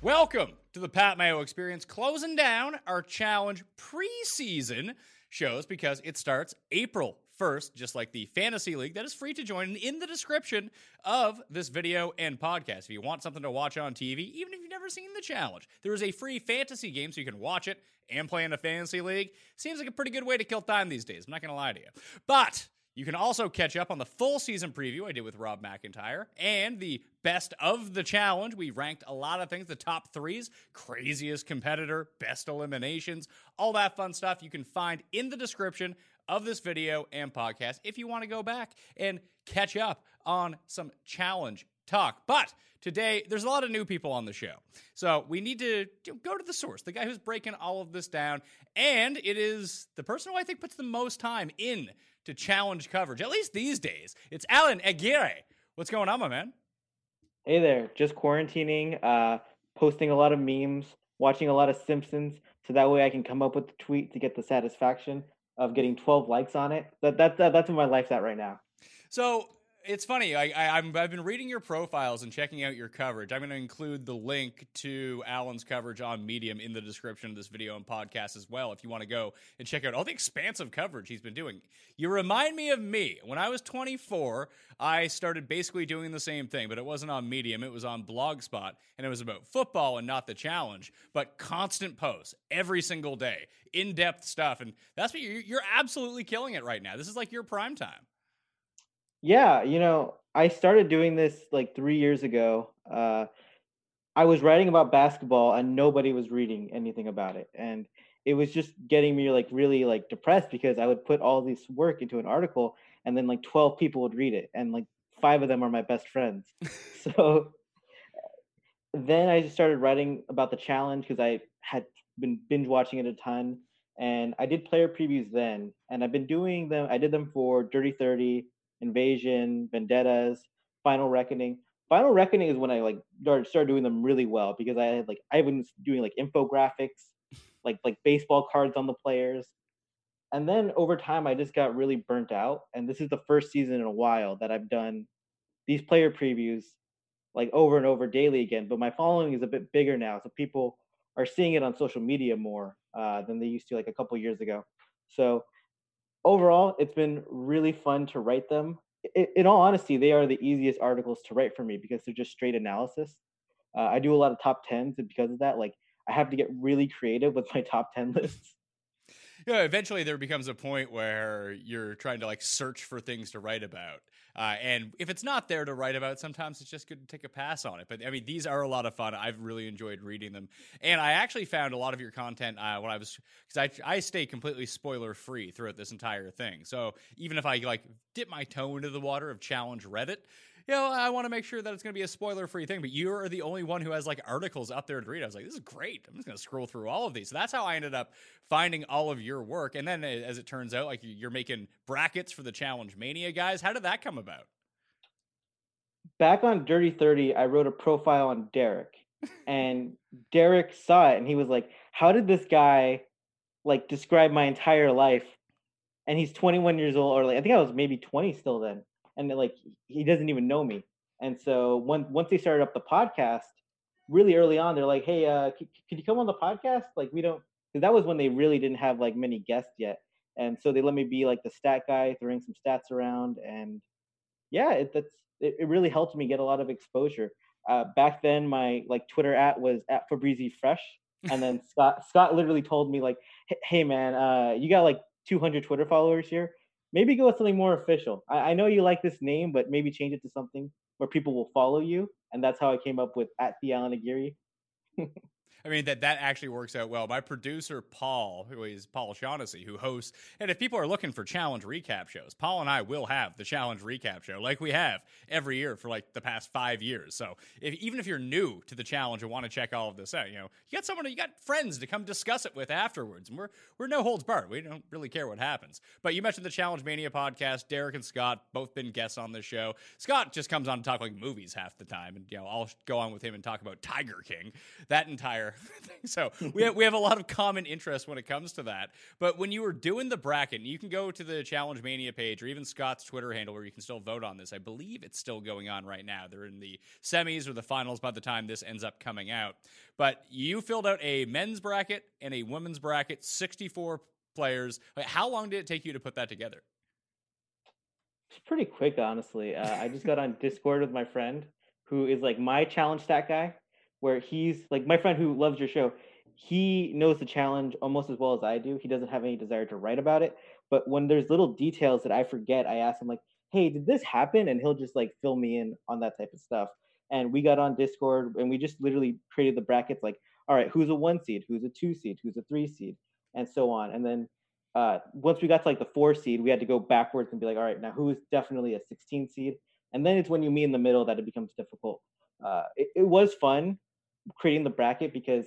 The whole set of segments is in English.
Welcome to the Pat Mayo Experience, closing down our challenge preseason shows because it starts April 1st, just like the Fantasy League that is free to join in the description of this video and podcast. If you want something to watch on TV, even if you've never seen the challenge, there is a free fantasy game so you can watch it and play in a fantasy league. Seems like a pretty good way to kill time these days. I'm not going to lie to you. But you can also catch up on the full season preview I did with Rob McIntyre and the best of the challenge. We ranked a lot of things, the top threes, craziest competitor, best eliminations, all that fun stuff you can find in the description of this video and podcast if you want to go back and catch up on some challenge talk. But today, there's a lot of new people on the show. So we need to go to the source, the guy who's breaking all of this down. And it is the person who I think puts the most time in to challenge coverage, at least these days. It's Alan Aguirre. What's going on, my man? Hey there, just quarantining, uh, posting a lot of memes, watching a lot of Simpsons, so that way I can come up with the tweet to get the satisfaction of getting 12 likes on it. That, that, that that's where my life's at right now. So it's funny. I, I, I'm, I've been reading your profiles and checking out your coverage. I'm going to include the link to Alan's coverage on Medium in the description of this video and podcast as well. If you want to go and check out all the expansive coverage he's been doing, you remind me of me. When I was 24, I started basically doing the same thing, but it wasn't on Medium. It was on Blogspot, and it was about football and not the challenge, but constant posts every single day, in depth stuff, and that's what you're, you're absolutely killing it right now. This is like your prime time. Yeah, you know, I started doing this like three years ago. Uh, I was writing about basketball and nobody was reading anything about it. And it was just getting me like really like depressed because I would put all this work into an article and then like 12 people would read it and like five of them are my best friends. so then I just started writing about the challenge because I had been binge watching it a ton and I did player previews then and I've been doing them I did them for Dirty 30 Invasion, Vendettas, Final Reckoning. Final Reckoning is when I like started doing them really well because I had like I've been doing like infographics, like like baseball cards on the players. And then over time I just got really burnt out. And this is the first season in a while that I've done these player previews like over and over daily again. But my following is a bit bigger now. So people are seeing it on social media more uh, than they used to like a couple years ago. So overall, it's been really fun to write them. In, all honesty, they are the easiest articles to write for me because they're just straight analysis. Uh, I do a lot of top tens, and because of that, like I have to get really creative with my top ten lists. Know, eventually there becomes a point where you're trying to like search for things to write about. Uh, and if it's not there to write about, sometimes it's just good to take a pass on it. But I mean, these are a lot of fun. I've really enjoyed reading them, and I actually found a lot of your content uh, when I was because I I stay completely spoiler free throughout this entire thing. So even if I like dip my toe into the water of challenge Reddit, you know, I want to make sure that it's going to be a spoiler free thing. But you are the only one who has like articles up there to read. I was like, this is great. I'm just going to scroll through all of these. So that's how I ended up finding all of your work. And then, as it turns out, like you're making brackets for the Challenge Mania guys. How did that come about? Back on Dirty 30, I wrote a profile on Derek, and Derek saw it and he was like, How did this guy like describe my entire life? And he's 21 years old, or like I think I was maybe 20 still then and like he doesn't even know me. And so when, once they started up the podcast, really early on, they're like, "Hey, uh, c- could you come on the podcast?" Like we don't, because that was when they really didn't have like many guests yet, and so they let me be like the stat guy, throwing some stats around, and yeah, it, that's it, it really helped me get a lot of exposure. Uh, back then, my like Twitter at was at Fabrizi Fresh, and then Scott Scott literally told me like, "Hey man, uh, you got like 200 Twitter followers here maybe go with something more official. I, I know you like this name, but maybe change it to something where people will follow you. And that's how I came up with at the Alan Aguirre. I mean that that actually works out well. My producer Paul, who is Paul Shaughnessy, who hosts, and if people are looking for challenge recap shows, Paul and I will have the challenge recap show like we have every year for like the past five years. So if, even if you're new to the challenge and want to check all of this out, you know you got someone, you got friends to come discuss it with afterwards, and we're we're no holds barred. We don't really care what happens. But you mentioned the Challenge Mania podcast. Derek and Scott both been guests on this show. Scott just comes on to talk like movies half the time, and you know I'll go on with him and talk about Tiger King. That entire so we have, we have a lot of common interest when it comes to that. But when you were doing the bracket, you can go to the Challenge Mania page or even Scott's Twitter handle where you can still vote on this. I believe it's still going on right now. They're in the semis or the finals by the time this ends up coming out. But you filled out a men's bracket and a women's bracket, 64 players. How long did it take you to put that together? It's pretty quick, honestly. Uh, I just got on Discord with my friend who is like my challenge stat guy where he's like my friend who loves your show he knows the challenge almost as well as i do. He doesn't have any desire to write about it but when there's little details that i forget i ask him like hey did this happen? And he'll just like fill me in on that type of stuff. And we got on discord and we just literally created the brackets like all right who's a one seed? Who's a two seed? Who's a three seed? and so on. And then uh, once we got to like the four seed we had to go backwards and be like all right now who is definitely a 16 seed? And then it's when you meet in the middle that it becomes difficult. Uh, it, it was fun creating the bracket because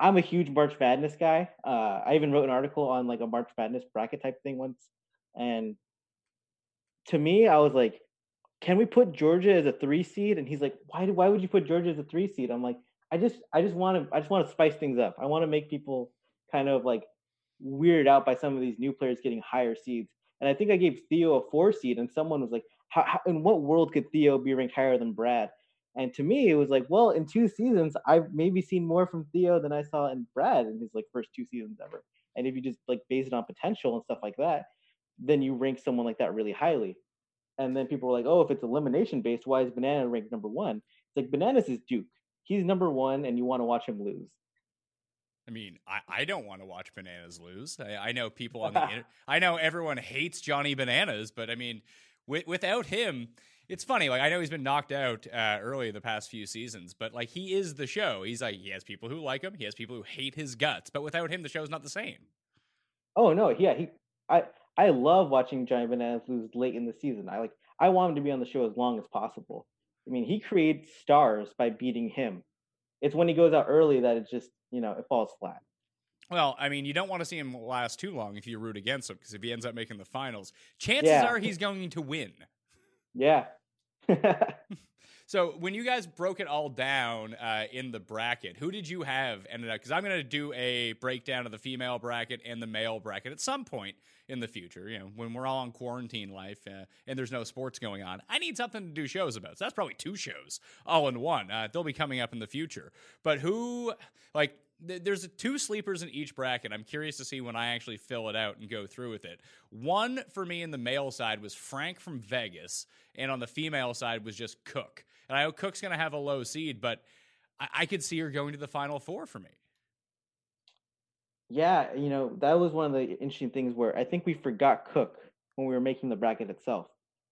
I'm a huge March Madness guy. Uh, I even wrote an article on like a March Madness bracket type thing once, and to me, I was like, "Can we put Georgia as a three seed?" And he's like, "Why? Why would you put Georgia as a three seed?" I'm like, "I just, I just want to, I just want to spice things up. I want to make people kind of like weirded out by some of these new players getting higher seeds." And I think I gave Theo a four seed, and someone was like, how, how, in what world could Theo be ranked higher than Brad?" And to me, it was like, well, in two seasons, I've maybe seen more from Theo than I saw in Brad in his like first two seasons ever. And if you just like base it on potential and stuff like that, then you rank someone like that really highly. And then people were like, oh, if it's elimination based, why is Banana ranked number one? It's like Bananas is Duke. He's number one, and you want to watch him lose. I mean, I, I don't want to watch Bananas lose. I, I know people on the internet. I know everyone hates Johnny Bananas, but I mean, w- without him, it's funny. Like I know he's been knocked out uh, early the past few seasons, but like he is the show. He's like he has people who like him. He has people who hate his guts. But without him, the show's not the same. Oh no, yeah, he. I I love watching Johnny Bananas lose late in the season. I like. I want him to be on the show as long as possible. I mean, he creates stars by beating him. It's when he goes out early that it just you know it falls flat. Well, I mean, you don't want to see him last too long if you root against him because if he ends up making the finals, chances yeah. are he's going to win. Yeah. so when you guys broke it all down uh, in the bracket, who did you have ended up? Because I'm going to do a breakdown of the female bracket and the male bracket at some point in the future. You know, when we're all on quarantine life uh, and there's no sports going on, I need something to do shows about. So that's probably two shows all in one. Uh, they'll be coming up in the future. But who, like, there's two sleepers in each bracket. I'm curious to see when I actually fill it out and go through with it. One for me in the male side was Frank from Vegas, and on the female side was just Cook. And I know Cook's going to have a low seed, but I-, I could see her going to the final four for me. Yeah, you know, that was one of the interesting things where I think we forgot Cook when we were making the bracket itself.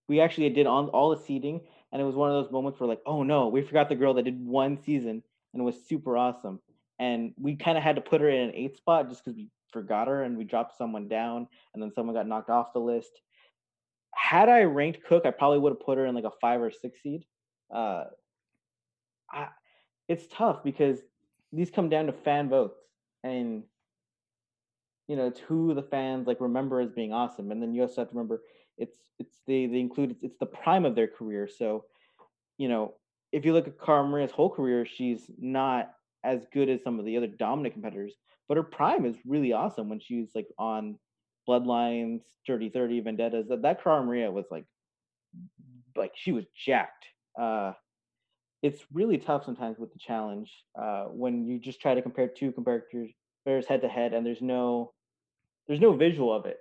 We actually did on all the seeding, and it was one of those moments where like, oh no, we forgot the girl that did one season and it was super awesome. And we kind of had to put her in an eighth spot just because we forgot her and we dropped someone down and then someone got knocked off the list. Had I ranked Cook, I probably would have put her in like a five or six seed. Uh, I, it's tough because these come down to fan votes and you know it's who the fans like remember as being awesome and then you also have to remember it's it's they they include it's, the prime of their career so you know if you look at Cara Maria's whole career she's not as good as some of the other dominant competitors but her prime is really awesome when she was like on bloodlines dirty 30 vendettas that that Cara Maria was like like she was jacked. Uh it's really tough sometimes with the challenge uh, when you just try to compare two competitors head to head and there's no there's no visual of it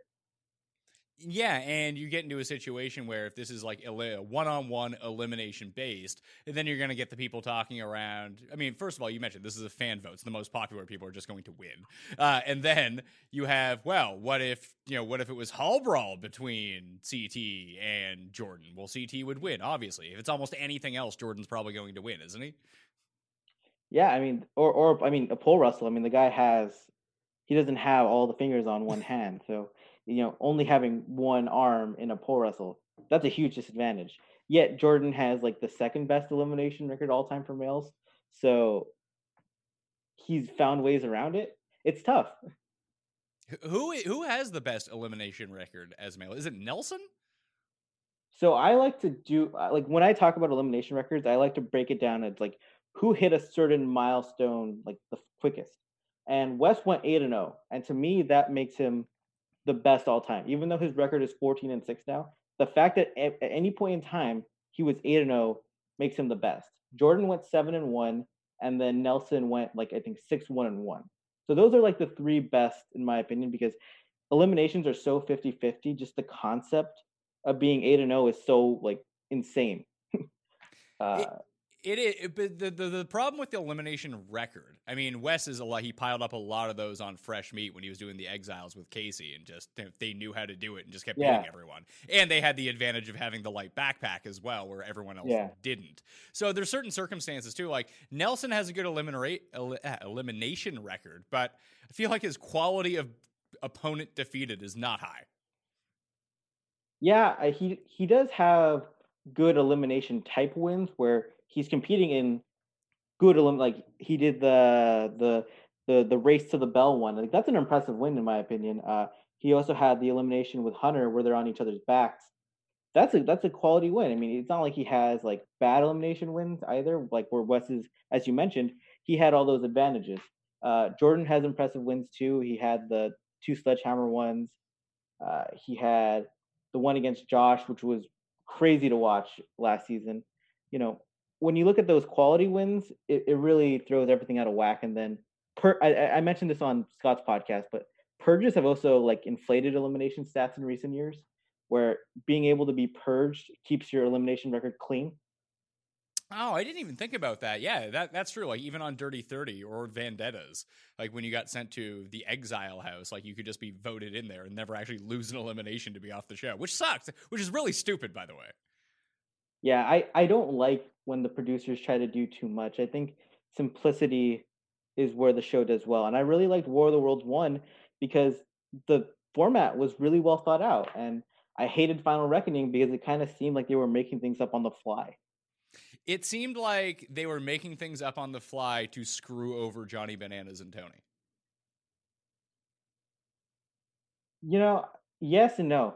yeah, and you get into a situation where if this is like one-on-one elimination based, then you're going to get the people talking around. I mean, first of all, you mentioned this is a fan vote; so the most popular people are just going to win. Uh, and then you have, well, what if you know, what if it was Hall Brawl between CT and Jordan? Well, CT would win, obviously. If it's almost anything else, Jordan's probably going to win, isn't he? Yeah, I mean, or or I mean, a pole wrestle. I mean, the guy has he doesn't have all the fingers on one hand, so you know, only having one arm in a pole wrestle, that's a huge disadvantage. Yet Jordan has like the second best elimination record all time for males. So he's found ways around it. It's tough. Who who has the best elimination record as male? Is it Nelson? So I like to do uh, like when I talk about elimination records, I like to break it down as like who hit a certain milestone like the quickest. And Wes went 8 and 0, and to me that makes him the best all time. Even though his record is 14 and 6 now, the fact that at, at any point in time he was 8 and 0 makes him the best. Jordan went 7 and 1 and then Nelson went like I think 6 1 and 1. So those are like the three best in my opinion because eliminations are so 50-50 just the concept of being 8 and 0 is so like insane. uh, it, is, but the, the the problem with the elimination record. I mean, Wes is a lot. He piled up a lot of those on fresh meat when he was doing the exiles with Casey, and just they knew how to do it and just kept yeah. beating everyone. And they had the advantage of having the light backpack as well, where everyone else yeah. didn't. So there's certain circumstances too. Like Nelson has a good eliminate el- uh, elimination record, but I feel like his quality of opponent defeated is not high. Yeah, he he does have good elimination type wins where he's competing in good elim like he did the the the the race to the bell one. Like that's an impressive win in my opinion. Uh, he also had the elimination with Hunter where they're on each other's backs. That's a that's a quality win. I mean, it's not like he has like bad elimination wins either. Like where Wes is, as you mentioned, he had all those advantages. Uh, Jordan has impressive wins too. He had the two sledgehammer ones. Uh, he had the one against Josh, which was crazy to watch last season. You know, when you look at those quality wins, it, it really throws everything out of whack. And then per, I, I mentioned this on Scott's podcast, but purges have also like inflated elimination stats in recent years, where being able to be purged keeps your elimination record clean. Oh, I didn't even think about that. Yeah, that that's true. Like even on Dirty Thirty or Vendettas, like when you got sent to the Exile House, like you could just be voted in there and never actually lose an elimination to be off the show, which sucks. Which is really stupid, by the way. Yeah, I I don't like when the producers try to do too much. I think simplicity is where the show does well. And I really liked War of the Worlds 1 because the format was really well thought out. And I hated Final Reckoning because it kind of seemed like they were making things up on the fly. It seemed like they were making things up on the fly to screw over Johnny Bananas and Tony. You know, yes and no.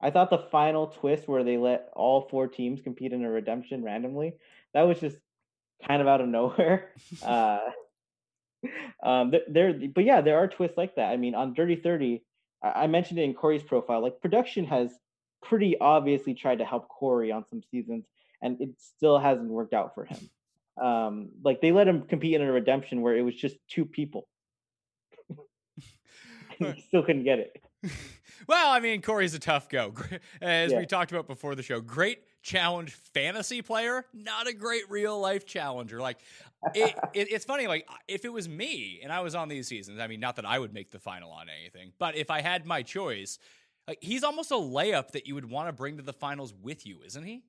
I thought the final twist where they let all four teams compete in a redemption randomly, that was just kind of out of nowhere. uh, um, there, but yeah, there are twists like that. I mean, on Dirty Thirty, I, I mentioned it in Corey's profile. Like production has pretty obviously tried to help Corey on some seasons, and it still hasn't worked out for him. Um, like they let him compete in a redemption where it was just two people. he still couldn't get it. well, I mean, Corey's a tough go. As yeah. we talked about before the show, great challenge fantasy player, not a great real life challenger. Like, it, it, it's funny. Like, if it was me and I was on these seasons, I mean, not that I would make the final on anything, but if I had my choice, like he's almost a layup that you would want to bring to the finals with you, isn't he?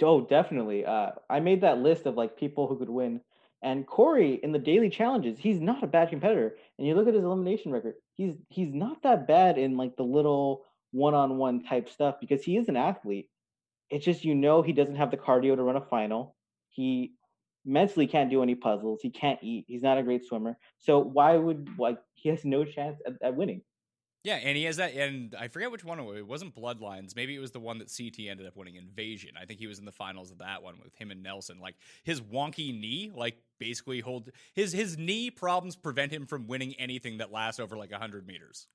Oh, definitely. Uh, I made that list of like people who could win, and Corey in the daily challenges, he's not a bad competitor. And you look at his elimination record, he's he's not that bad in like the little one-on-one type stuff because he is an athlete. It's just you know he doesn't have the cardio to run a final. He mentally can't do any puzzles. He can't eat. He's not a great swimmer. So why would like he has no chance at, at winning? Yeah, and he has that, and I forget which one it was. It wasn't Bloodlines. Maybe it was the one that CT ended up winning, Invasion. I think he was in the finals of that one with him and Nelson. Like his wonky knee, like basically hold his his knee problems prevent him from winning anything that lasts over like hundred meters.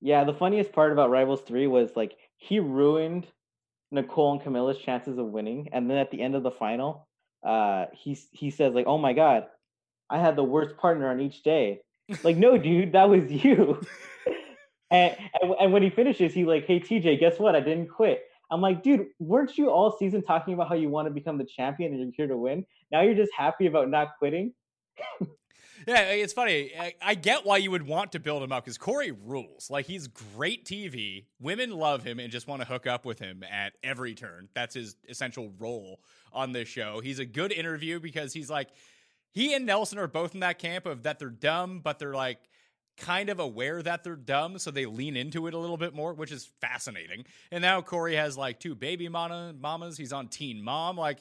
Yeah, the funniest part about Rivals Three was like he ruined Nicole and Camilla's chances of winning, and then at the end of the final, uh, he he says like, "Oh my god, I had the worst partner on each day." like, no, dude, that was you. and, and and when he finishes, he's like, "Hey, TJ, guess what? I didn't quit." I'm like, dude, weren't you all season talking about how you want to become the champion and you're here to win? Now you're just happy about not quitting. yeah, it's funny. I, I, get why you would want to build him up because Corey rules. Like he's great TV. Women love him and just want to hook up with him at every turn. That's his essential role on this show. He's a good interview because he's like he and Nelson are both in that camp of that they're dumb, but they're like kind of aware that they're dumb, so they lean into it a little bit more, which is fascinating. And now Corey has like two baby mama, mamas. He's on Teen Mom. Like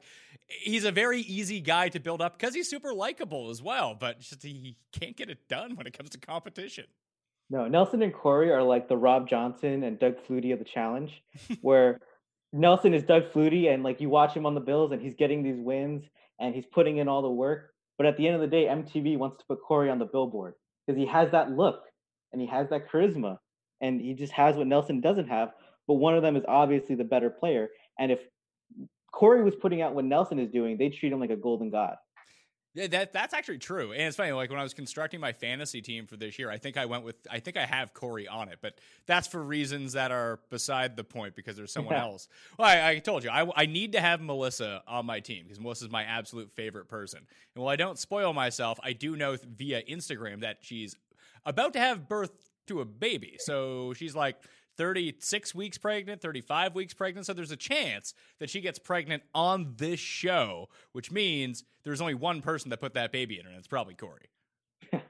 he's a very easy guy to build up because he's super likable as well, but just he can't get it done when it comes to competition. No, Nelson and Corey are like the Rob Johnson and Doug Flutie of the challenge, where Nelson is Doug Flutie, and like you watch him on the Bills, and he's getting these wins, and he's putting in all the work. But at the end of the day, MTV wants to put Corey on the billboard because he has that look and he has that charisma and he just has what Nelson doesn't have. But one of them is obviously the better player. And if Corey was putting out what Nelson is doing, they treat him like a golden god. Yeah, that that's actually true, and it's funny. Like when I was constructing my fantasy team for this year, I think I went with I think I have Corey on it, but that's for reasons that are beside the point because there's someone else. Well, I, I, told you I, I need to have Melissa on my team because Melissa's my absolute favorite person. And while I don't spoil myself, I do know via Instagram that she's about to have birth to a baby. So she's like 36 weeks pregnant, 35 weeks pregnant. So there's a chance that she gets pregnant on this show, which means there's only one person that put that baby in her, and it's probably Corey. and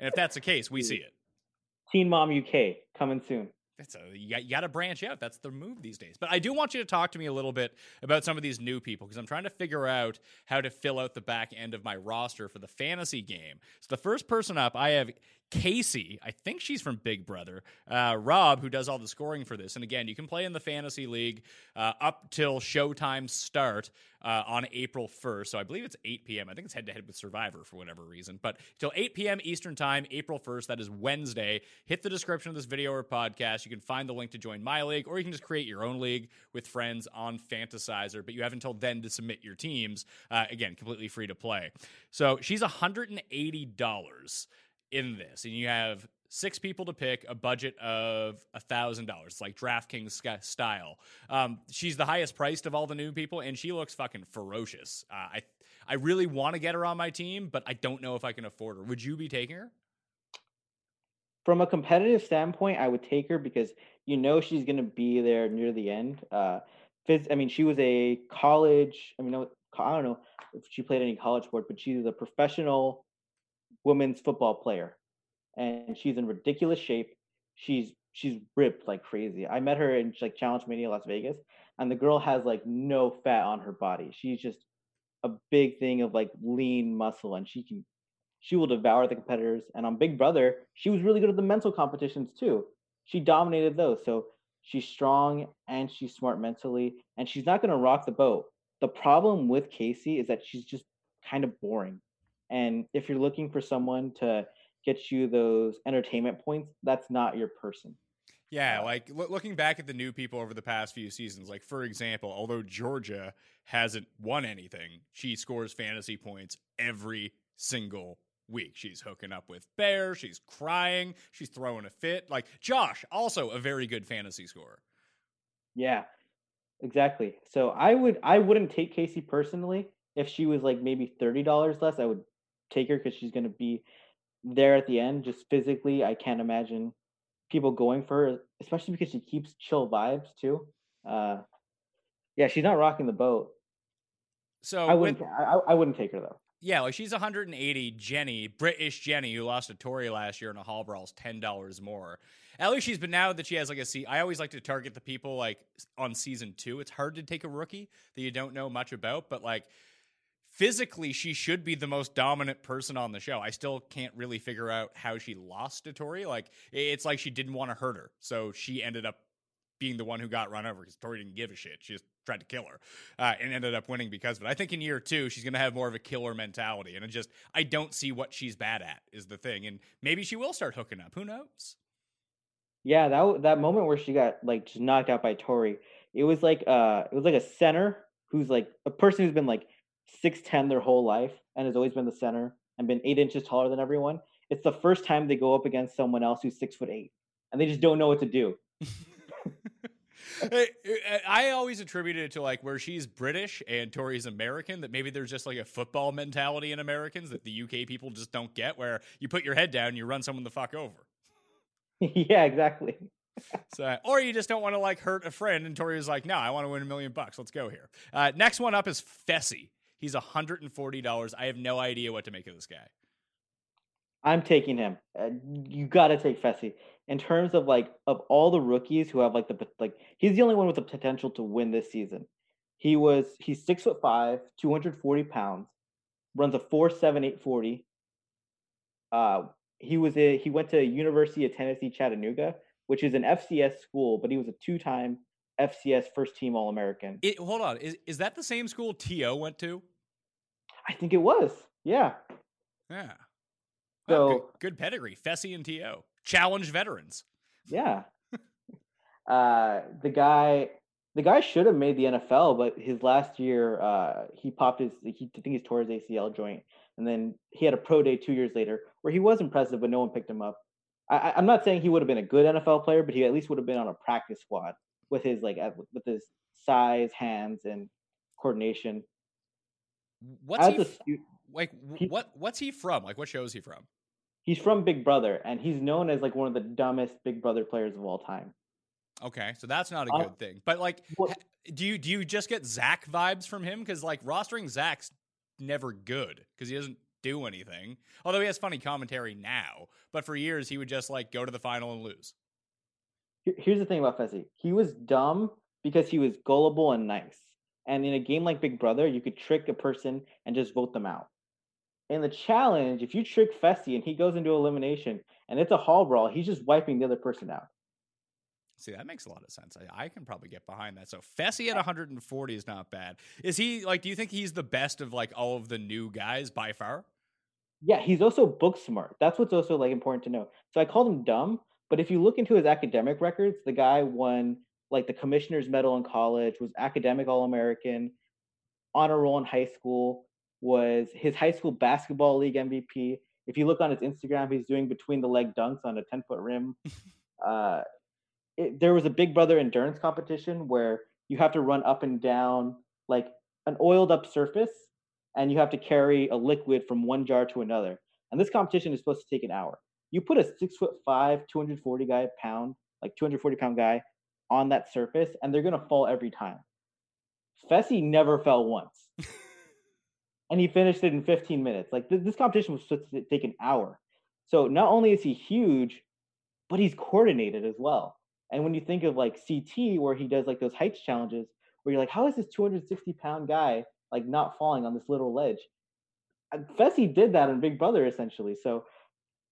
if that's the case, we see it. Teen Mom UK coming soon. That's a, you, got, you got to branch out. That's the move these days. But I do want you to talk to me a little bit about some of these new people because I'm trying to figure out how to fill out the back end of my roster for the fantasy game. So the first person up, I have Kaycee, I think she's from Big Brother. Uh, Rob, who does all the scoring for this. And again, you can play in the fantasy league uh, up till showtime start uh, on April 1st. So I believe it's 8 p.m. I think it's head to head with Survivor for whatever reason. But till 8 p.m. Eastern Time, April 1st, that is Wednesday. Hit the description of this video or podcast. You can find the link to join my league, or you can just create your own league with friends on Fantasizer. But you have until then to submit your teams. Uh, again, completely free to play. So she's $180 in this, and you have six people to pick, a budget of a thousand dollars, like DraftKings style. Um, she's the highest priced of all the new people, and she looks fucking ferocious. Uh, I I really want to get her on my team, but I don't know if I can afford her. Would you be taking her? From a competitive standpoint, I would take her because you know she's going to be there near the end. Uh, I mean, she was a college. I mean, I don't know if she played any college sport, but she's a professional women's football player, and she's in ridiculous shape. She's she's ripped like crazy. I met her in like Challenge Mania Las Vegas, and the girl has like no fat on her body. She's just a big thing of like lean muscle, and she can she will devour the competitors. And on Big Brother, she was really good at the mental competitions too. She dominated those. So she's strong and she's smart mentally, and she's not going to rock the boat. The problem with Kaycee is that she's just kind of boring. And if you're looking for someone to get you those entertainment points, that's not your person. Yeah, like looking back at the new people over the past few seasons, like for example, although Georgia hasn't won anything, she scores fantasy points every single week. She's hooking up with Bear, she's crying, she's throwing a fit. Like Josh, also a very good fantasy scorer. Yeah. exactly. So I would I wouldn't take Kaycee personally if she was like maybe thirty dollars less. I would take her because she's going to be there at the end. Just physically, I can't imagine people going for her, especially because she keeps chill vibes too. Uh, yeah, she's not rocking the boat. So I wouldn't. with- I, I wouldn't take her though. yeah, like she's 180. Jenny, British Jenny, who lost to Tori last year in a hall brawl, is ten dollars more. At least she's been now that she has like a see. I always like to target the people like on season two. It's hard to take a rookie that you don't know much about, but like physically, she should be the most dominant person on the show. I still can't really figure out how she lost to Tori. Like it's like she didn't want to hurt her, so she ended up being the one who got run over because Tori didn't give a shit. She just tried to kill her uh, and ended up winning because of it. I think in year two, she's going to have more of a killer mentality. And it just, I don't see what she's bad at, is the thing. And maybe she will start hooking up. Who knows? Yeah, that that moment where she got like just knocked out by Tori, it was like uh it was like a center who's like a person who's been like six ten their whole life and has always been the center and been eight inches taller than everyone. It's the first time they go up against someone else who's six foot eight, and they just don't know what to do. I- I I always attributed it to like where she's British and Tori's American, that maybe there's just like a football mentality in Americans that the UK people just don't get, where you put your head down you run someone the fuck over. yeah, exactly. So, or you just don't want to like hurt a friend. And Tori was like, no, I want to win a million bucks. Let's go here. Uh, next one up is Fessy. He's $140. I have no idea what to make of this guy. I'm taking him. Uh, you got to take Fessy. In terms of like of all the rookies who have like the like he's the only one with the potential to win this season. He was he's six foot five, 240 pounds, runs a four seven eight forty. Uh, he was a he went to University of Tennessee Chattanooga, which is an FCS school, but he was a two time FCS first team All American. Hold on. Is, is that the same school T.O. went to? I think it was. Yeah. Yeah. So- Well, good, good pedigree. Fessy and T.O. Challenge veterans. Yeah. uh, the guy, the guy should have made the NFL, but his last year, uh, he popped his, he I think he tore his ACL joint, and then he had a pro day two years later where he was impressive, but no one picked him up. I, I'm not saying he would have been a good NFL player, but he at least would have been on a practice squad with his like with his size, hands, and coordination. What's As he a f- stu- like? he- What what's he from? Like, what show is he from? he's from Big Brother, and he's known as like one of the dumbest Big Brother players of all time. Okay, so that's not a Uh, good thing. But like, what- do you do you just get Zach vibes from him? Because like rostering Zach's never good because he doesn't do anything. Although he has funny commentary now, but for years he would just like go to the final and lose. Here's the thing about Fessy. He was dumb because he was gullible and nice. And in a game like Big Brother, you could trick a person and just vote them out. In the challenge, if you trick Fessy and he goes into elimination and it's a hall brawl, he's just wiping the other person out. See, that makes a lot of sense. I, I can probably get behind that. So Fessy at 140 is not bad. Is he like? Do you think he's the best of like all of the new guys by far? Yeah, he's also book smart. That's what's also like important to know. So I called him dumb, but if you look into his academic records, the guy won like the commissioner's medal in college, was academic all American, honor roll in high school, was his high school basketball league MVP. If you look on his Instagram, he's doing between the leg dunks on a 10 foot rim. uh, it, there was a Big Brother endurance competition where you have to run up and down like an oiled up surface and you have to carry a liquid from one jar to another. And this competition is supposed to take an hour. You put a six foot five, 240 guy pound, like 240 pound guy on that surface, and they're gonna fall every time. Fessy never fell once. and he finished it in 15 minutes. Like th- this competition was supposed to take an hour. So not only is he huge, but he's coordinated as well. And when you think of like CT, where he does like those heights challenges, where you're like, how is this 260 pound guy like not falling on this little ledge? And Fessy did that in Big Brother essentially. So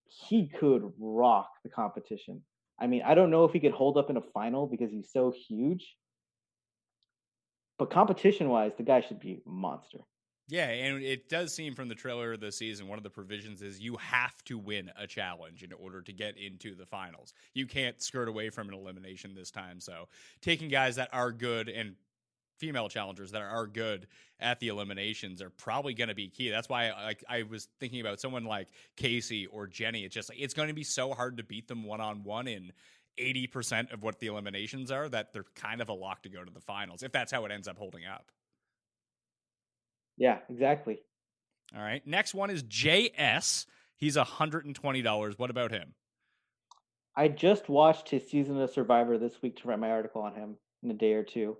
he could rock the competition. I mean, I don't know if he could hold up in a final because he's so huge. But competition wise, the guy should be monster. Yeah, and it does seem from the trailer of the season, one of the provisions is you have to win a challenge in order to get into the finals. You can't skirt away from an elimination this time. So taking guys that are good and female challengers that are good at the eliminations are probably going to be key. That's why like I was thinking about someone like Kaycee or Jenny. It's just like it's going to be so hard to beat them one on one in 80% of what the eliminations are, that they're kind of a lock to go to the finals, if that's how it ends up holding up. Yeah, exactly. All right. Next one is JS. He's $120. What about him? I just watched his season of Survivor this week to write my article on him in a day or two.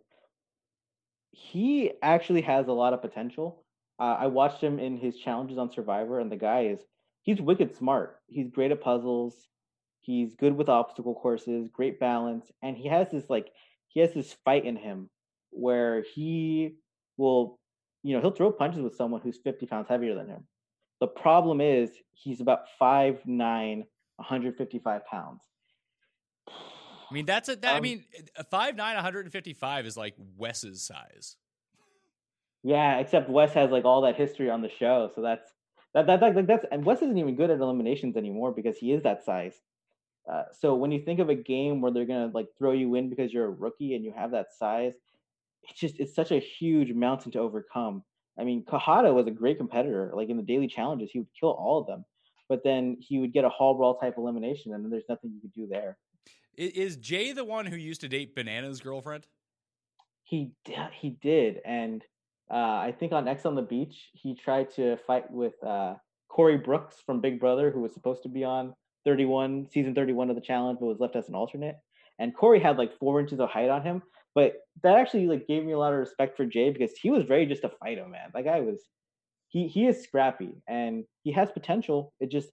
He actually has a lot of potential. Uh, I watched him in his challenges on Survivor, and the guy is he's wicked smart. He's great at puzzles. He's good with obstacle courses, great balance, and he has this like he has this fight in him where he will, you know, he'll throw punches with someone who's 50 pounds heavier than him. The problem is he's about 5'9, 155 pounds. I mean, that's a. That, um, I mean, a five nine, 155 is like Wes's size. Yeah, except Wes has like all that history on the show, so that's that that, that that's and Wes isn't even good at eliminations anymore because he is that size. Uh, so when you think of a game where they're gonna like throw you in because you're a rookie and you have that size, it's just it's such a huge mountain to overcome. I mean, Cohutta was a great competitor. Like in the daily challenges, he would kill all of them, but then he would get a hall brawl type elimination, and then there's nothing you could do there. Is Jay the one who used to date Banana's girlfriend? He he did, and uh, I think on X on the Beach he tried to fight with uh, Corey Brooks from Big Brother, who was supposed to be on 31 season 31 of the challenge, but was left as an alternate. And Corey had like four inches of height on him, but that actually like gave me a lot of respect for Jay because he was ready just to fight him, man. That guy was he he is scrappy and he has potential. It just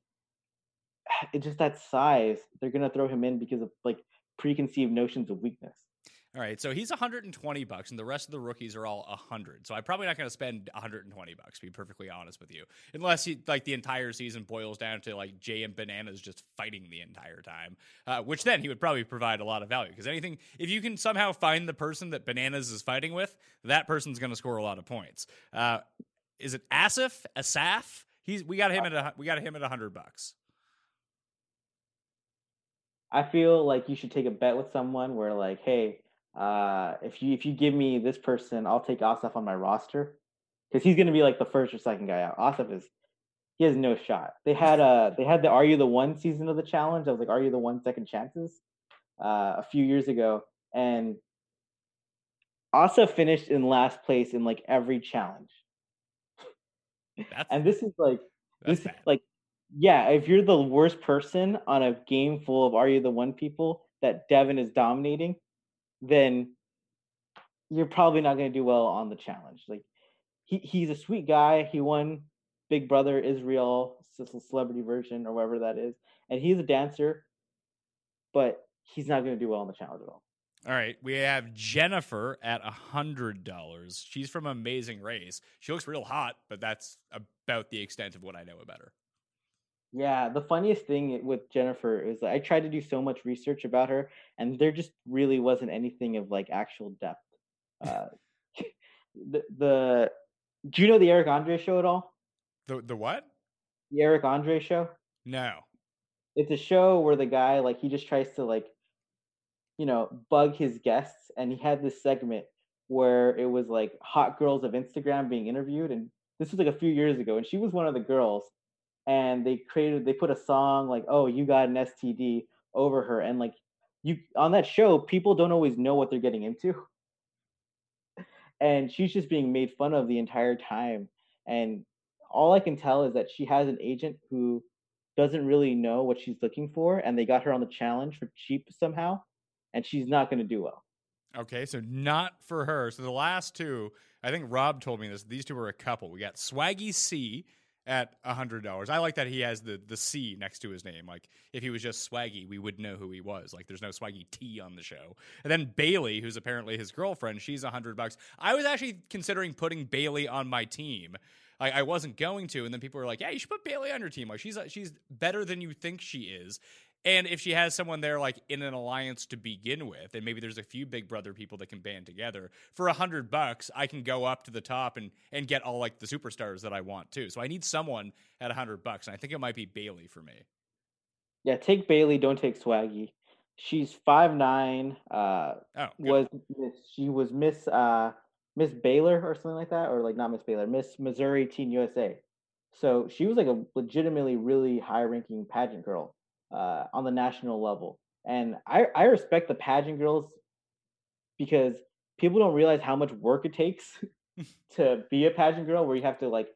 it's just that size. They're gonna throw him in because of like preconceived notions of weakness. All right, so he's 120 bucks, and the rest of the rookies are all 100. So I'm probably not going to spend 120 bucks. To be perfectly honest with you, unless he, like the entire season boils down to like Jay and Bananas just fighting the entire time, uh, which then he would probably provide a lot of value because anything if you can somehow find the person that Bananas is fighting with, that person's going to score a lot of points. Uh, is it Asif? Asaf? He's we got him at a, we got him at 100 bucks. I feel like you should take a bet with someone where like, hey, uh, if you if you give me this person, I'll take Asaf on my roster because he's going to be like the first or second guy out. Asaf is he has no shot. They had uh they had the Are You the One season of the challenge. I was like, Are You the One Second Chances uh, a few years ago, and Asaf finished in last place in like every challenge. That's, and this is like this is like yeah, if you're the worst person on a game full of Are You the One people that Devin is dominating, then you're probably not going to do well on the challenge. Like he he's a sweet guy. He won Big Brother Israel, celebrity version or whatever that is, and he's a dancer, but he's not going to do well on the challenge at all. All right, we have Jennifer at a hundred dollars. She's from Amazing Race. She looks real hot, but that's about the extent of what I know about her. Yeah, the funniest thing with Jennifer is I tried to do so much research about her, and there just really wasn't anything of like actual depth. Uh, the the do you know the Eric Andre show at all? The the what? The Eric Andre show? No. It's a show where the guy like he just tries to like you know bug his guests, and he had this segment where it was like hot girls of Instagram being interviewed, and this was like a few years ago, and she was one of the girls and they created they put a song like oh you got an std over her and like you on that show people don't always know what they're getting into. And she's just being made fun of the entire time and all i can tell is that she has an agent who doesn't really know what she's looking for and they got her on the challenge for cheap somehow and she's not going to do well. Okay so not for her. So the last two i think rob told me this these two were a couple. We got swaggy c at hundred dollars. I like that he has the the C next to his name. Like if he was just Swaggy, we would know who he was. Like there's no Swaggy T on the show. And then Bayleigh, who's apparently his girlfriend, she's a hundred bucks. I was actually considering putting Bayleigh on my team. I, I wasn't going to, and then people were like, "Yeah, you should put Bayleigh on your team. Like she's she's better than you think she is." And if she has someone there like in an alliance to begin with, and maybe there's a few Big Brother people that can band together for a hundred bucks, I can go up to the top and and get all like the superstars that I want too. So I need someone at a hundred bucks, and I think it might be Bayleigh for me. Yeah, take Bayleigh. Don't take Swaggy. She's five nine. Uh, oh, was miss, she was Miss uh, Miss Baylor or something like that, or like not Miss Baylor, Miss Missouri Teen USA. So she was like a legitimately really high ranking pageant girl uh, on the national level. And I, I respect the pageant girls because people don't realize how much work it takes to be a pageant girl where you have to like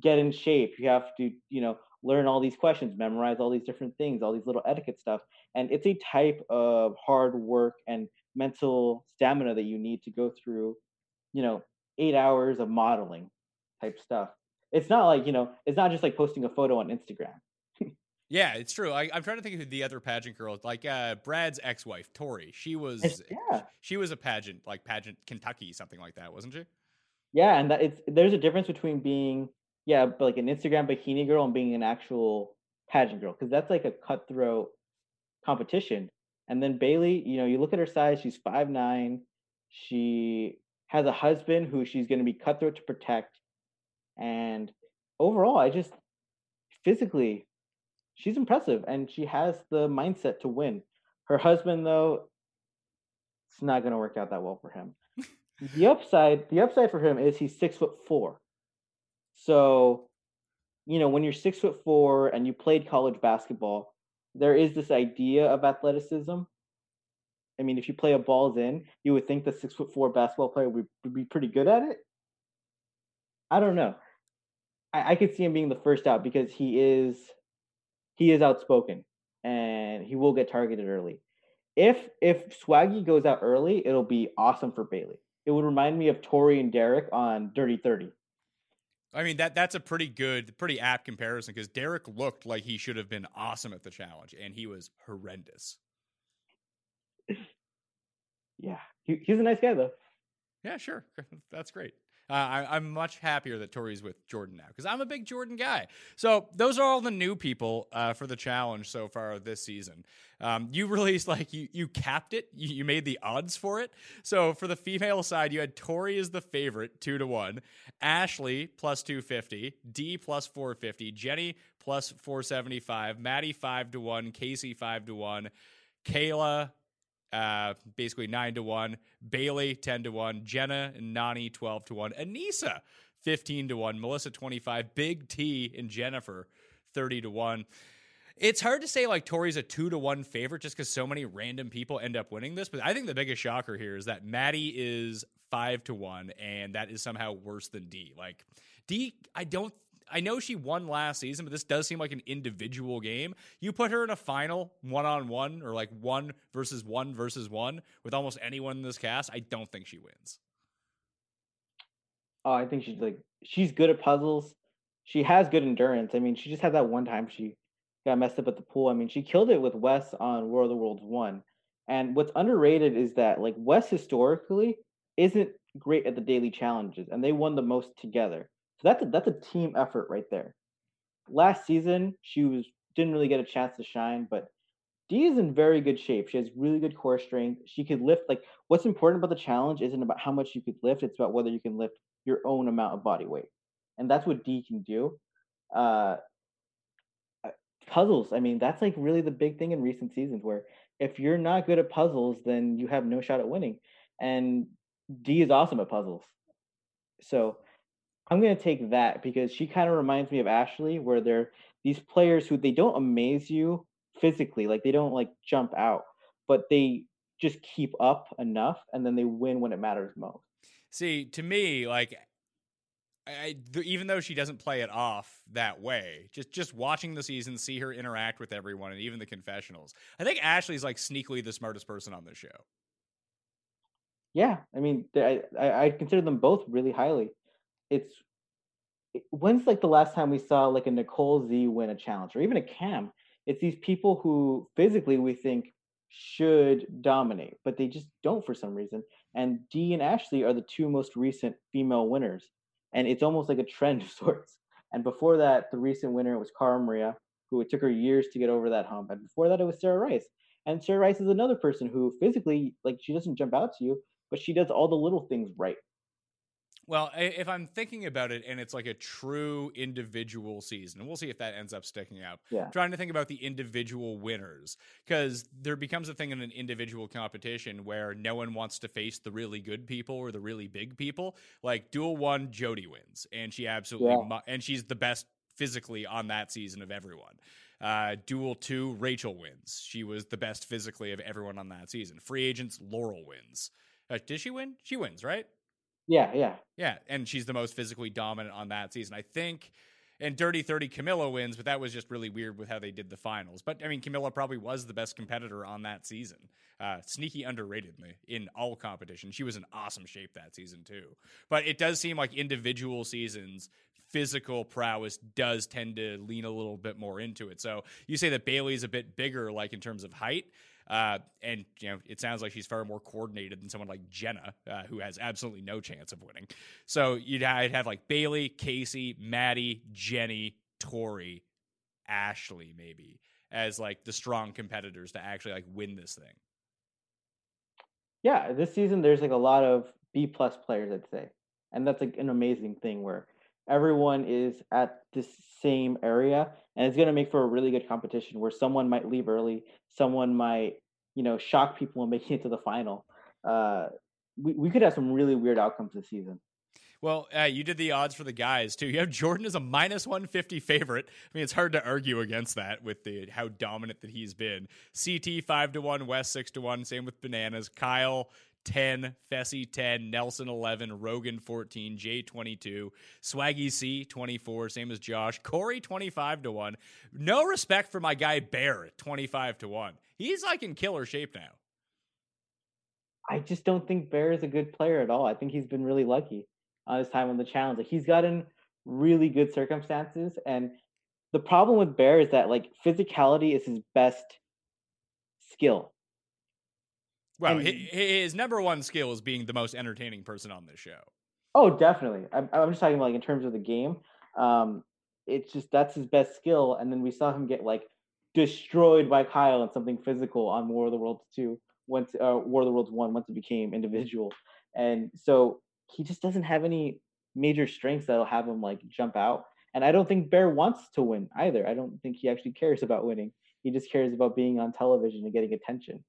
get in shape. You have to, you know, learn all these questions, memorize all these different things, all these little etiquette stuff. And it's a type of hard work and mental stamina that you need to go through, you know, eight hours of modeling type stuff. It's not like, you know, it's not just like posting a photo on Instagram. Yeah, it's true. I, am trying to think of who the other pageant girl, like uh, Brad's ex-wife, Tori. She was, yeah, she was a pageant, like pageant Kentucky, something like that, wasn't she? Yeah, and that it's there's a difference between being yeah, like an Instagram bikini girl and being an actual pageant girl because that's like a cutthroat competition. And then Bayleigh, you know, you look at her size; she's five nine. She has a husband who she's going to be cutthroat to protect, and overall, I just physically she's impressive and she has the mindset to win. Her husband, though, it's not going to work out that well for him. the upside, the upside for him is he's six foot four. So, you know, when you're six foot four and you played college basketball, there is this idea of athleticism. I mean, if you play a balls in, you would think the six foot four basketball player would, would be pretty good at it. I don't know. I, I could see him being the first out because he is he is outspoken and he will get targeted early. If if Swaggy goes out early, it'll be awesome for Bayleigh. It would remind me of Tori and Derek on Dirty Thirty. I mean that that's a pretty good, pretty apt comparison because Derek looked like he should have been awesome at the challenge, and he was horrendous. yeah, he, he's a nice guy though. Yeah, sure, that's great. Uh, I, am much happier that Tori's with Jordan now because I'm a big Jordan guy. So those are all the new people uh, for the challenge so far this season. Um, you released like you you capped it. You, you, made the odds for it. So for the female side, you had Tori as the favorite, two to one. Ashley plus two fifty. Dee plus four fifty. Jenny plus four seventy five. Maddie five to one. Kaycee five to one. Kayla uh, basically nine to one. Bayleigh ten to one. Jenna and Nany twelve to one. Aneesa fifteen to one. Melissa twenty five. Big T and Jennifer thirty to one. It's hard to say like Tori's a two to one favorite just because so many random people end up winning this. But I think the biggest shocker here is that Maddie is five to one, and that is somehow worse than Dee. Like Dee, I don't I know she won last season, but this does seem like an individual game. You put her in a final one on one or like one versus one versus one with almost anyone in this cast, I don't think she wins. Oh, I think she's like she's good at puzzles. She has good endurance. I mean, she just had that one time she got messed up at the pool. I mean, she killed it with Wes on War of the Worlds one. And what's underrated is that like Wes historically isn't great at the daily challenges, and they won the most together that's a, that's a team effort right there. Last season, she was didn't really get a chance to shine, but Dee is in very good shape. She has really good core strength. She could lift like what's important about the challenge isn't about how much you could lift, it's about whether you can lift your own amount of body weight. And that's what Dee can do. Uh, uh puzzles, I mean, that's like really the big thing in recent seasons where if you're not good at puzzles, then you have no shot at winning. And Dee is awesome at puzzles. So I'm going to take that because she kind of reminds me of Ashley, where they're these players who they don't amaze you physically, like they don't like jump out, but they just keep up enough and then they win when it matters most. See, to me, like I, even though she doesn't play it off that way, just just watching the season, see her interact with everyone, and even the confessionals, I think Ashley's like sneakily the smartest person on the show. Yeah, I mean, I, I consider them both really highly it's when's like the last time we saw like a Nicole Z win a challenge or even a Cam? It's these people who physically we think should dominate, but they just don't for some reason. And Dee and Ashley are the two most recent female winners. And it's almost like a trend of sorts. And before that, the recent winner was Cara Maria, who it took her years to get over that hump. And before that, it was Sarah Rice. And Sarah Rice is another person who physically, like, she doesn't jump out to you, but she does all the little things right. Well, if I'm thinking about it and it's like a true individual season, we'll see if that ends up sticking out. Yeah. trying to think about the individual winners because there becomes a thing in an individual competition where no one wants to face the really good people or the really big people. Like dual One, Jodi wins, and she absolutely yeah. mu- and she's the best physically on that season of everyone. Uh, duel two, Rachel wins. She was the best physically of everyone on that season. Free agents, Laurel wins. Uh, did she win? She wins, right? Yeah, yeah. Yeah, and she's the most physically dominant on that season. I think and Dirty 30 Camila wins, but that was just really weird with how they did the finals. But I mean, Camila probably was the best competitor on that season. Uh, sneaky underrated in all competition. She was in awesome shape that season too. But it does seem like individual seasons, physical prowess does tend to lean a little bit more into it. So you say that Bayleigh's a bit bigger, like in terms of height. Uh, and you know, it sounds like she's far more coordinated than someone like Jenna, uh, who has absolutely no chance of winning. So you'd I'd have like Bayleigh, Kaycee, Maddie, Jenny, Tori, Ashley, maybe as like the strong competitors to actually like win this thing. Yeah, this season there's like a lot of B plus players, I'd say, and that's like an amazing thing where everyone is at the same area and it's going to make for a really good competition where someone might leave early someone might you know shock people and make it to the final uh, we, we could have some really weird outcomes this season well, uh, you did the odds for the guys too. You have Jordan as a minus 150 favorite. I mean, it's hard to argue against that with the how dominant that he's been. CT 5 to 1, Wes 6 to 1, same with Bananas. Kyle 10, Fessy 10, Nelson 11, Rogan 14, Jay 22, Swaggy C 24, same as Josh, Cory 25 to 1. No respect for my guy Bear 25 to 1. He's like in killer shape now. I just don't think Bear is a good player at all. I think he's been really lucky uh, on his time on the challenge. Like he's gotten really good circumstances and the problem with Bear is that like physicality is his best skill well, and, his number one skill is being the most entertaining person on this show. Oh, definitely. I'm, I'm just talking about like in terms of the game. Um, it's just that's his best skill, and then we saw him get like destroyed by Kyle in something physical on War of the Worlds two once uh, War of the Worlds one once it became individual, and so he just doesn't have any major strengths that'll have him like jump out. And I don't think Bear wants to win either. I don't think he actually cares about winning. He just cares about being on television and getting attention.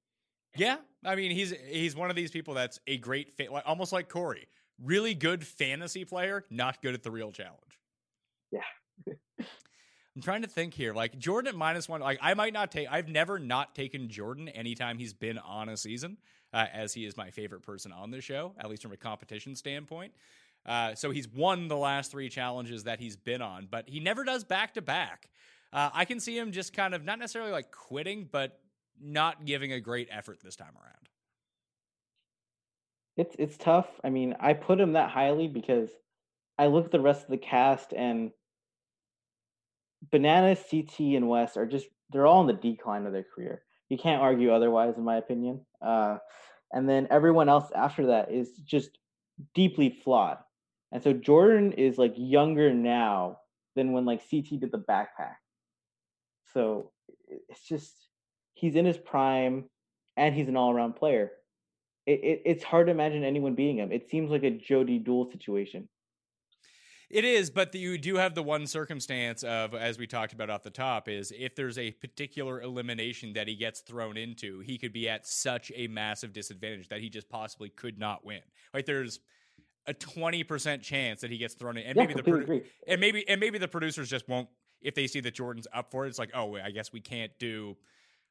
Yeah, I mean he's he's one of these people that's a great like, almost like Cory, really good fantasy player, not good at the real challenge. Yeah. I'm trying to think here. Like Jordan at minus one, like I might not take. I've never not taken Jordan anytime he's been on a season, uh, as he is my favorite person on the show, at least from a competition standpoint. Uh, so he's won the last three challenges that he's been on, but he never does back to back. I can see him just kind of not necessarily like quitting, but not giving a great effort this time around. It's it's tough. I mean, I put him that highly because I look at the rest of the cast and Bananas, CT, and Wes are just they're all in the decline of their career. You can't argue otherwise, in my opinion. Uh, and then everyone else after that is just deeply flawed. And so Jordan is like younger now than when like CT did the backpack. So it's just he's in his prime and he's an all-around player. It, it, it's hard to imagine anyone beating him. It seems like a Jodi Duel situation. It is, but the, you do have the one circumstance of, as we talked about off the top, is if there's a particular elimination that he gets thrown into, he could be at such a massive disadvantage that he just possibly could not win. Like there's a twenty percent chance that he gets thrown in, and yeah, maybe the produ- and maybe and maybe the producers just won't if they see that Jordan's up for it. It's like, oh, I guess we can't do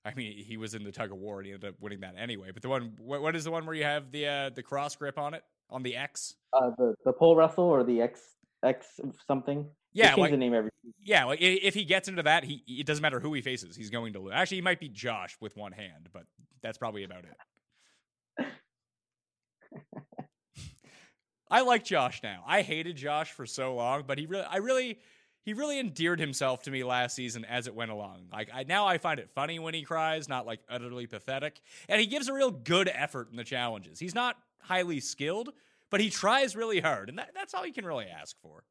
I mean, he was in the tug of war and he ended up winning that anyway. But the one, what, what is the one where you have the uh, the cross grip on it on the X? Uh, the the pole wrestle or the X X something. Yeah, like, the name every. Yeah, like if he gets into that, he it doesn't matter who he faces, he's going to lose. Actually, he might be Josh with one hand, but that's probably about it. I like Josh now. I hated Josh for so long, but he really, I really he really endeared himself to me last season as it went along. Like I, now I find it funny when he cries, not like utterly pathetic. And he gives a real good effort in the challenges. He's not highly skilled, but he tries really hard, and that, that's all you can really ask for.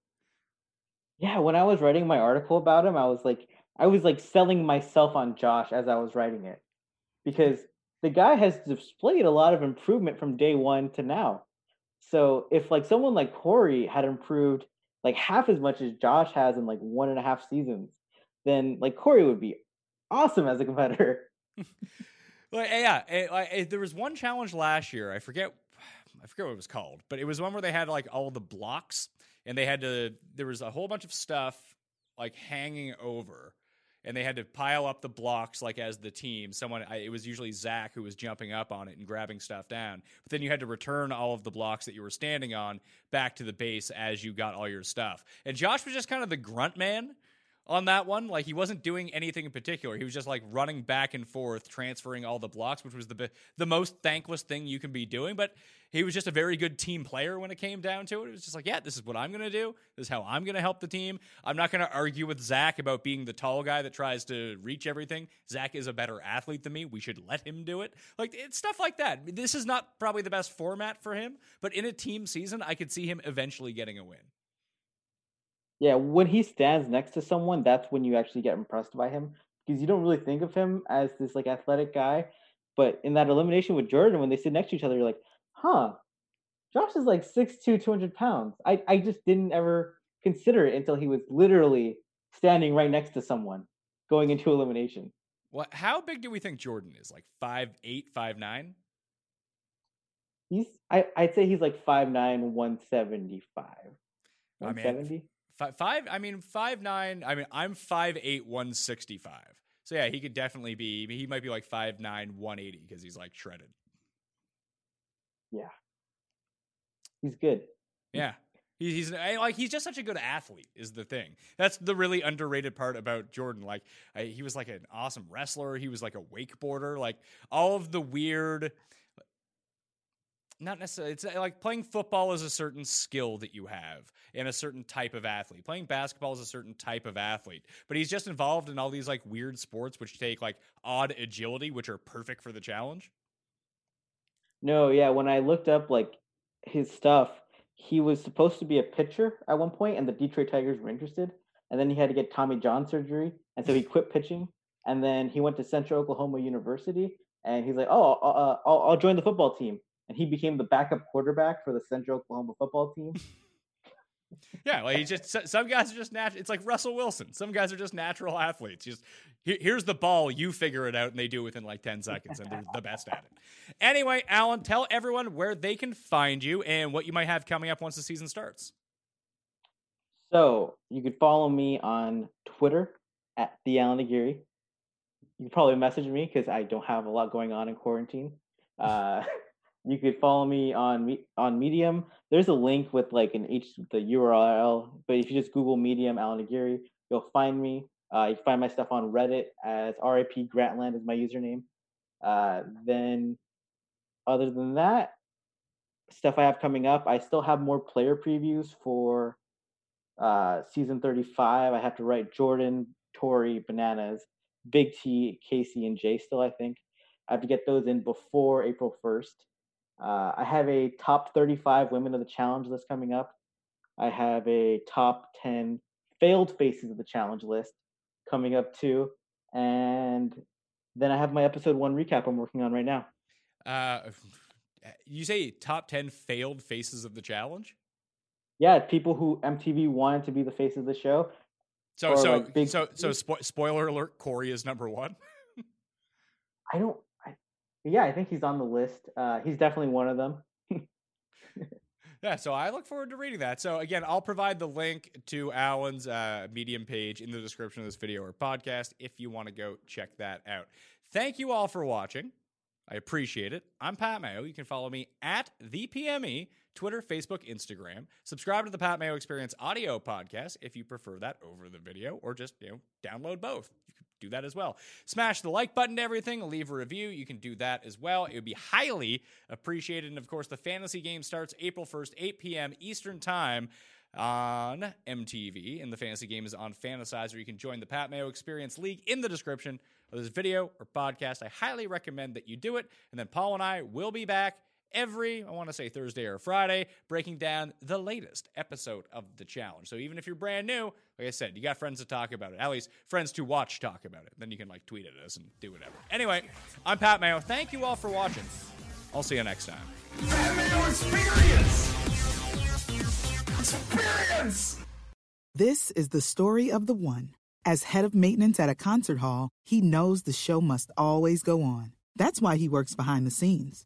Yeah, when I was writing my article about him, I was like I was like selling myself on Josh as I was writing it. Because the guy has displayed a lot of improvement from day 1 to now. So if like someone like Cory had improved like half as much as Josh has in like one and a half seasons, then like Cory would be awesome as a competitor. well, yeah, it, eh, it, there was one challenge last year. I forget, I forget what it was called, but it was one where they had like all the blocks, and they had to. There was a whole bunch of stuff like hanging over, and they had to pile up the blocks like as the team. Someone, it was usually Zach who was jumping up on it and grabbing stuff down. But then you had to return all of the blocks that you were standing on back to the base as you got all your stuff. And Josh was just kind of the grunt man on that one. Like he wasn't doing anything in particular. He was just like running back and forth, transferring all the blocks, which was the the most thankless thing you can be doing. But he was just a very good team player when it came down to it. It was just like, yeah, this is what I'm going to do. This is how I'm going to help the team. I'm not going to argue with Zach about being the tall guy that tries to reach everything. Zach is a better athlete than me. We should let him do it. Like it's stuff like that. This is not probably the best format for him, but in a team season, I could see him eventually getting a win. Yeah, when he stands next to someone, that's when you actually get impressed by him because you don't really think of him as this like athletic guy. But in that elimination with Jordan, when they sit next to each other, you're like, huh, Josh is like 6'2, 200 pounds. I, I just didn't ever consider it until he was literally standing right next to someone going into elimination. What? How big do we think Jordan is? Like five eight, five nine? He's I, I'd say he's like five nine, one seventy five. One seventy. Five, five. I mean, five nine. I mean, I'm five eight, one sixty five. So yeah, he could definitely be. He might be like five nine, one eighty because he's like shredded. Yeah, he's good. Yeah, he's like he's just such a good athlete. Is the thing that's the really underrated part about Jordan. Like he was like an awesome wrestler. He was like a wakeboarder. Like all of the weird not necessarily it's uh, like playing football is a certain skill that you have and a certain type of athlete. Playing basketball is a certain type of athlete. But he's just involved in all these like weird sports which take like odd agility which are perfect for the challenge. No yeah when i looked up like his stuff he was supposed to be a pitcher at one point and the detroit tigers were interested and then he had to get tommy john surgery and so he quit pitching and then he went to central oklahoma university and he's like oh uh, I'll, I'll join the football team and he became the backup quarterback for the Central Oklahoma football team. yeah, like he just some guys are just natural. It's like Russell Wilson. Some guys are just natural athletes. Just here's the ball, you figure it out, and they do it within like ten seconds, and they're the best at it. Anyway, Alan, tell everyone where they can find you and what you might have coming up once the season starts. So you could follow me on Twitter at the Alan Aguirre. You can probably message me because I don't have a lot going on in quarantine. Uh, you could follow me on on Medium. There's a link with like an H the URL, but if you just Google Medium Alan Aguirre, you'll find me. Uh, you can find my stuff on Reddit as RIP Grantland is my username. Uh, then, other than that, stuff I have coming up, I still have more player previews for uh, season 35. I have to write Jordan, Tori, Bananas, Big T, Kaycee, and Jay still, I think. I have to get those in before April 1st. Uh, I have a top 35 women of the challenge list coming up. I have a top 10 failed faces of the challenge list coming up too. And then I have my episode one recap I'm working on right now. Uh, you say top 10 failed faces of the challenge? Yeah, people who MTV wanted to be the face of the show. So, so, like big, so, so, spo- spoiler alert: Cory is number one. I don't yeah, I think he's on the list. Uh, he's definitely one of them. yeah, so I look forward to reading that. So again, I'll provide the link to Alan's uh, Medium page in the description of this video or podcast if you want to go check that out. Thank you all for watching. I appreciate it. I'm Pat Mayo. You can follow me at the PME, Twitter, Facebook, Instagram. Subscribe to the Pat Mayo Experience audio podcast if you prefer that over the video, or just you know download both. You can do that as well. Smash the like button to everything. Leave a review. You can do that as well. It would be highly appreciated. And of course, the fantasy game starts April 1st, 8 p.m. Eastern Time on MTV, and the fantasy game is on Fantasizr. You can join the Pat Mayo Experience League in the description of this video or podcast. I highly recommend that you do it. And then Paul and I will be back every, I want to say Thursday or Friday, breaking down the latest episode of the challenge. So even if you're brand new, like I said, you got friends to talk about it, at least friends to watch talk about it. Then you can like tweet at us and do whatever. Anyway, I'm Pat Mayo. Thank you all for watching. I'll see you next time. Pat Mayo Experience! Experience! This is the story of the one. As head of maintenance at a concert hall, he knows the show must always go on. That's why he works behind the scenes,